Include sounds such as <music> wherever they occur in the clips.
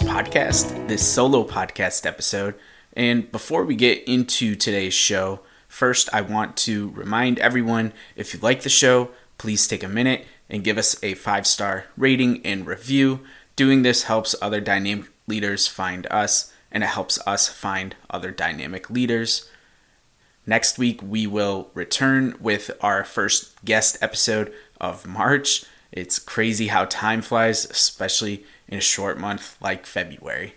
Podcast, this solo podcast episode. And before we get into today's show, first I want to remind everyone if you like the show, please take a minute and give us a five star rating and review. Doing this helps other dynamic leaders find us, and it helps us find other dynamic leaders. Next week, we will return with our first guest episode of March. It's crazy how time flies, especially in a short month like February.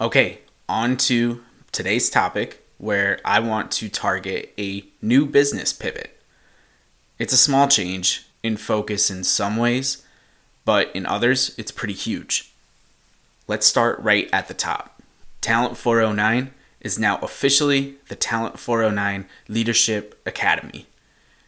Okay, on to today's topic where I want to target a new business pivot. It's a small change in focus in some ways, but in others, it's pretty huge. Let's start right at the top. Talent 409 is now officially the Talent 409 Leadership Academy.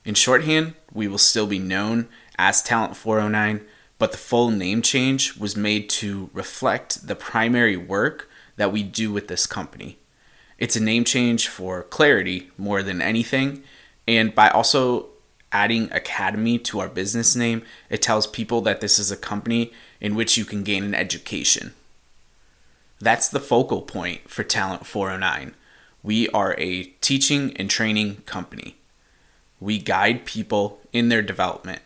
In shorthand, we will still be known as Talent 409, but the full name change was made to reflect the primary work that we do with this company. It's a name change for clarity more than anything, and by also adding Academy to our business name, it tells people that this is a company in which you can gain an education. That's the focal point for Talent 409. We are a teaching and training company. We guide people in their development.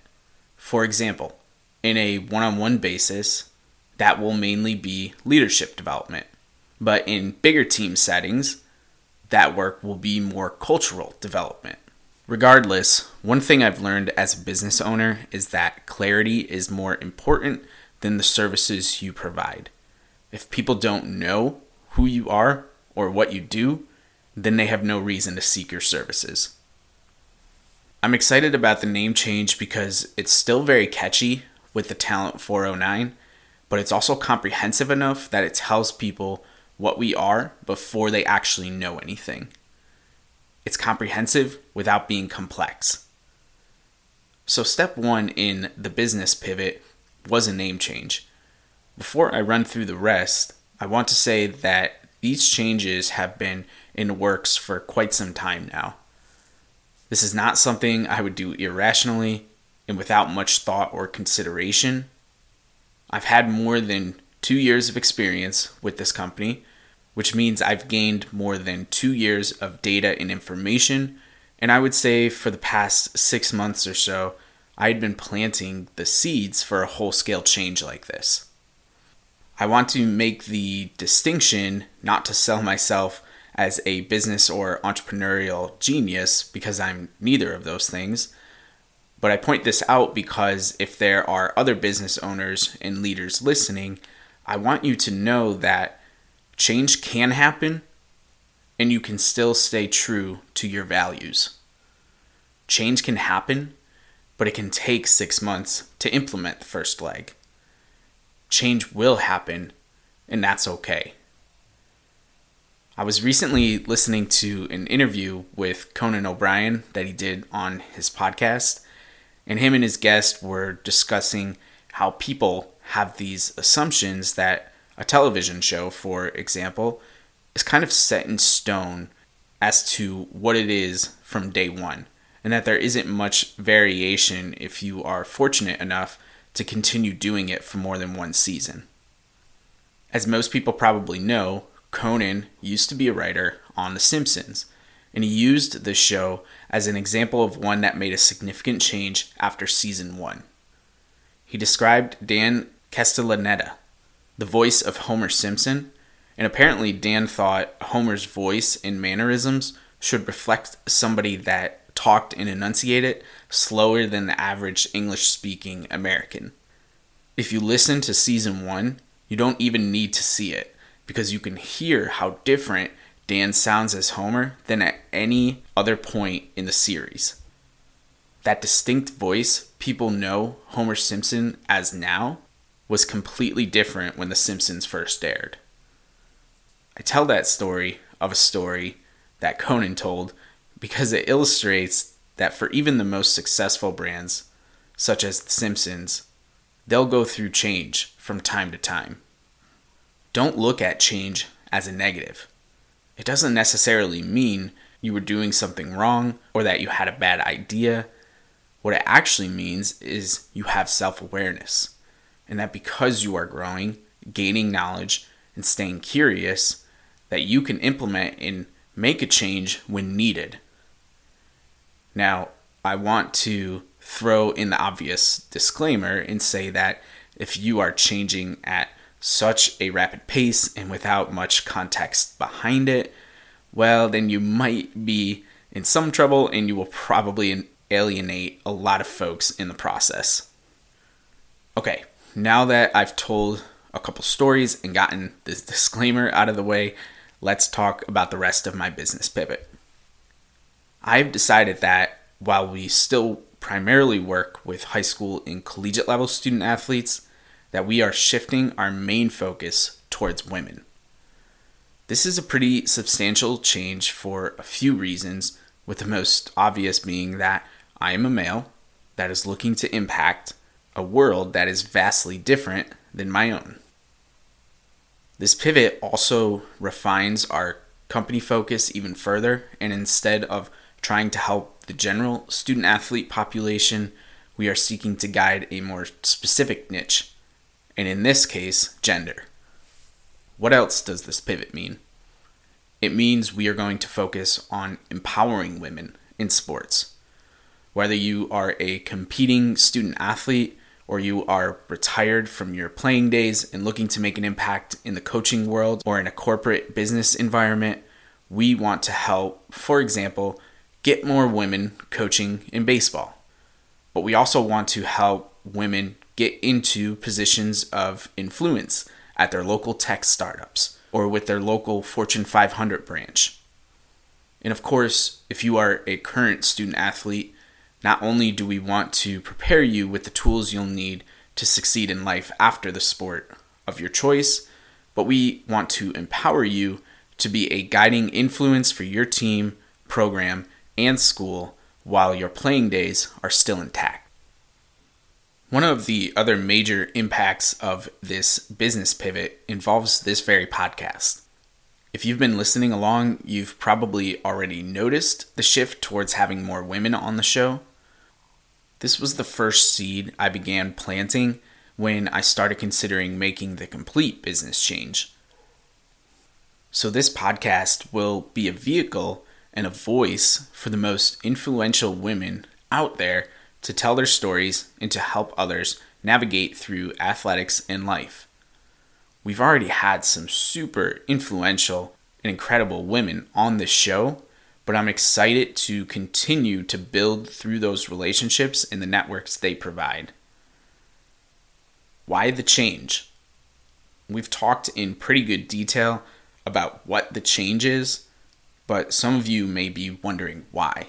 For example, in a one on one basis, that will mainly be leadership development. But in bigger team settings, that work will be more cultural development. Regardless, one thing I've learned as a business owner is that clarity is more important than the services you provide. If people don't know who you are or what you do, then they have no reason to seek your services. I'm excited about the name change because it's still very catchy with the Talent 409, but it's also comprehensive enough that it tells people what we are before they actually know anything. It's comprehensive without being complex. So, step one in the business pivot was a name change. Before I run through the rest, I want to say that these changes have been in works for quite some time now. This is not something I would do irrationally and without much thought or consideration. I've had more than two years of experience with this company, which means I've gained more than two years of data and information. And I would say for the past six months or so, I had been planting the seeds for a whole scale change like this. I want to make the distinction not to sell myself as a business or entrepreneurial genius because I'm neither of those things. But I point this out because if there are other business owners and leaders listening, I want you to know that change can happen and you can still stay true to your values. Change can happen, but it can take six months to implement the first leg change will happen, and that's okay. I was recently listening to an interview with Conan O'Brien that he did on his podcast, and him and his guest were discussing how people have these assumptions that a television show, for example, is kind of set in stone as to what it is from day one, and that there isn't much variation if you are fortunate enough to continue doing it for more than one season. As most people probably know, Conan used to be a writer on The Simpsons, and he used the show as an example of one that made a significant change after season one. He described Dan Castellaneta, the voice of Homer Simpson, and apparently Dan thought Homer's voice and mannerisms should reflect somebody that talked and enunciated slower than the average English speaking American. If you listen to season one, you don't even need to see it because you can hear how different Dan sounds as Homer than at any other point in the series. That distinct voice people know Homer Simpson as now was completely different when The Simpsons first aired. I tell that story of a story that Conan told because it illustrates that for even the most successful brands, such as The Simpsons, they'll go through change from time to time. Don't look at change as a negative. It doesn't necessarily mean you were doing something wrong or that you had a bad idea. What it actually means is you have self awareness. and that because you are growing, gaining knowledge, and staying curious, that you can implement and make a change when needed. Now, I want to throw in the obvious disclaimer and say that if you are changing at such a rapid pace and without much context behind it, well, then you might be in some trouble and you will probably alienate a lot of folks in the process. Okay, now that I've told a couple stories and gotten this <laughs> disclaimer out of the way, let's talk about the rest of my business pivot. I've decided that while we still primarily work with high school and collegiate level student athletes, that we are shifting our main focus towards women. This is a pretty substantial change for a few reasons, with the most obvious being that I am a male that is looking to impact a world that is vastly different than my own. This pivot also refines our company focus even further, and instead of trying to help the general student athlete population, we are seeking to guide a more specific niche, and in this case, gender. What else does this pivot mean? It means we are going to focus on empowering women in sports. Whether you are a competing student athlete or you are retired from your playing days and looking to make an impact in the coaching world or in a corporate business environment, we want to help, for example, get more women coaching in baseball. But we also want to help women get into positions of influence at their local tech startups or with their local Fortune 500 branch. And of course, if you are a current student athlete, not only do we want to prepare you with the tools you'll need to succeed in life after the sport of your choice, but we want to empower you to be a guiding influence for your team, program, and school while your playing days are still intact. One of the other major impacts of this business pivot involves this very podcast. If you've been listening along, you've probably already noticed the shift towards having more women on the show. This was the first seed I began planting when I started considering making the complete business change. So, this podcast will be a vehicle and a voice for the most influential women out there to tell their stories and to help others navigate through athletics and life. We've already had some super influential and incredible women on this show, but I'm excited to continue to build through those relationships and the networks they provide. Why the change? We've talked in pretty good detail about what the change is, but some of you may be wondering why.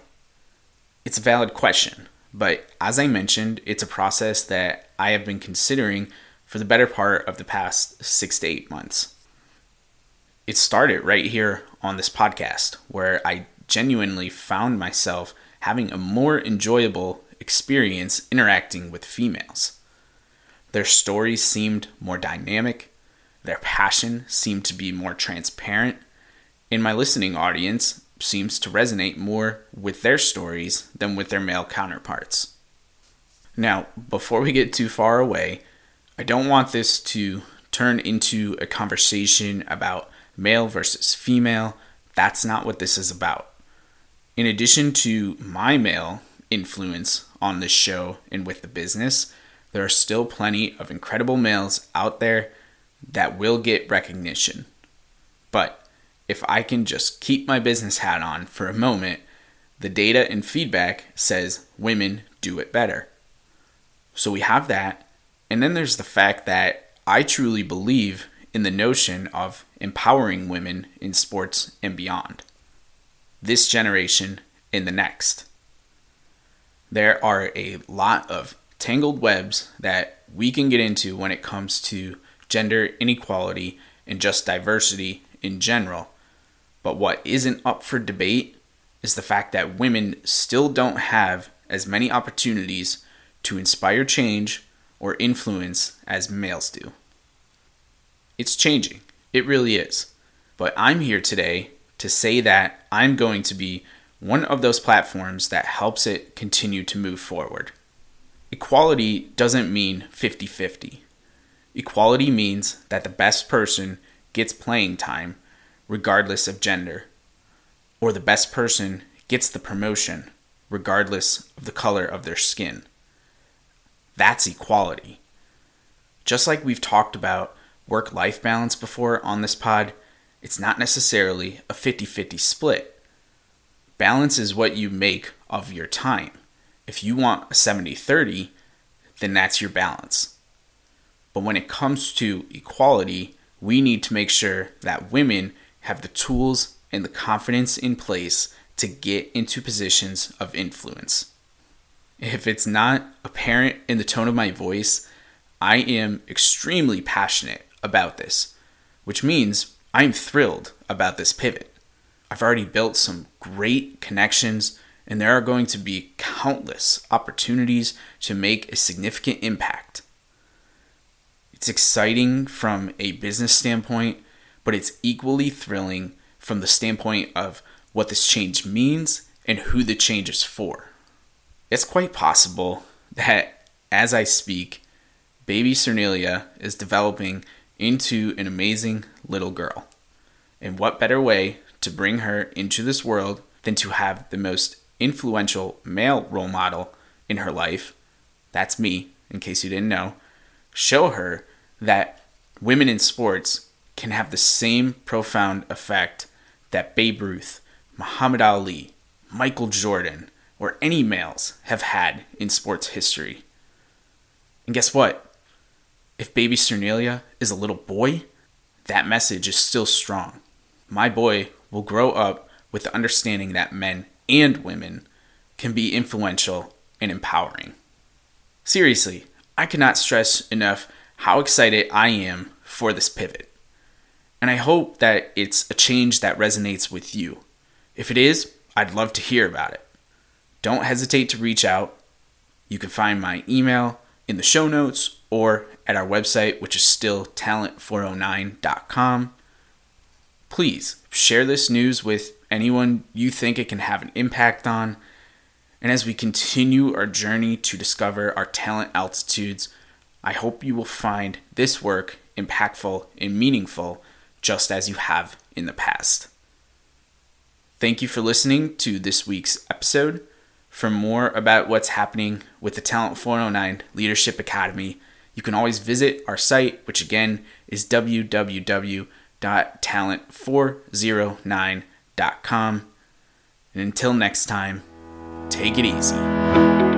It's a valid question. But as I mentioned, it's a process that I have been considering for the better part of the past six to eight months. It started right here on this podcast, where I genuinely found myself having a more enjoyable experience interacting with females. Their stories seemed more dynamic, their passion seemed to be more transparent, and my listening audience seems to resonate more with their stories than with their male counterparts. Now, before we get too far away, I don't want this to turn into a conversation about male versus female. That's not what this is about. In addition to my male influence on this show and with the business, there are still plenty of incredible males out there that will get recognition. But if I can just keep my business hat on for a moment, the data and feedback says women do it better. So we have that. And then there's the fact that I truly believe in the notion of empowering women in sports and beyond. This generation and the next. There are a lot of tangled webs that we can get into when it comes to gender inequality and just diversity in general but what isn't up for debate is the fact that women still don't have as many opportunities to inspire change or influence as males do. It's changing, it really is. But I'm here today to say that I'm going to be one of those platforms that helps it continue to move forward. Equality doesn't mean 50 50. Equality means that the best person gets playing time regardless of gender, or the best person gets the promotion regardless of the color of their skin. That's equality. Just like we've talked about work life balance before on this pod, it's not necessarily a 50 50 split. Balance is what you make of your time. If you want a 70 30, then that's your balance. But when it comes to equality, we need to make sure that women have the tools and the confidence in place to get into positions of influence. If it's not apparent in the tone of my voice, I am extremely passionate about this, which means I'm thrilled about this pivot. I've already built some great connections, and there are going to be countless opportunities to make a significant impact. It's exciting from a business standpoint, but it's equally thrilling from the standpoint of what this change means and who the change is for. It's quite possible that as I speak, baby Cernelia is developing into an amazing little girl. And what better way to bring her into this world than to have the most influential male role model in her life? That's me, in case you didn't know. Show her that women in sports can have the same profound effect that Babe Ruth, Muhammad Ali, Michael Jordan, or any males have had in sports history. And guess what? If baby Cernelia is a little boy, that message is still strong. My boy will grow up with the understanding that men and women can be influential and empowering. Seriously, I cannot stress enough how excited I am for this pivot. And I hope that it's a change that resonates with you. If it is, I'd love to hear about it. Don't hesitate to reach out. You can find my email in the show notes or at our website, which is still talent409.com. Please share this news with anyone you think it can have an impact on. And as we continue our journey to discover our talent altitudes, I hope you will find this work impactful and meaningful just as you have in the past. Thank you for listening to this week's episode. For more about what's happening with the Talent 409 Leadership Academy, you can always visit our site, which again is www.talent409.com. And until next time, take it easy.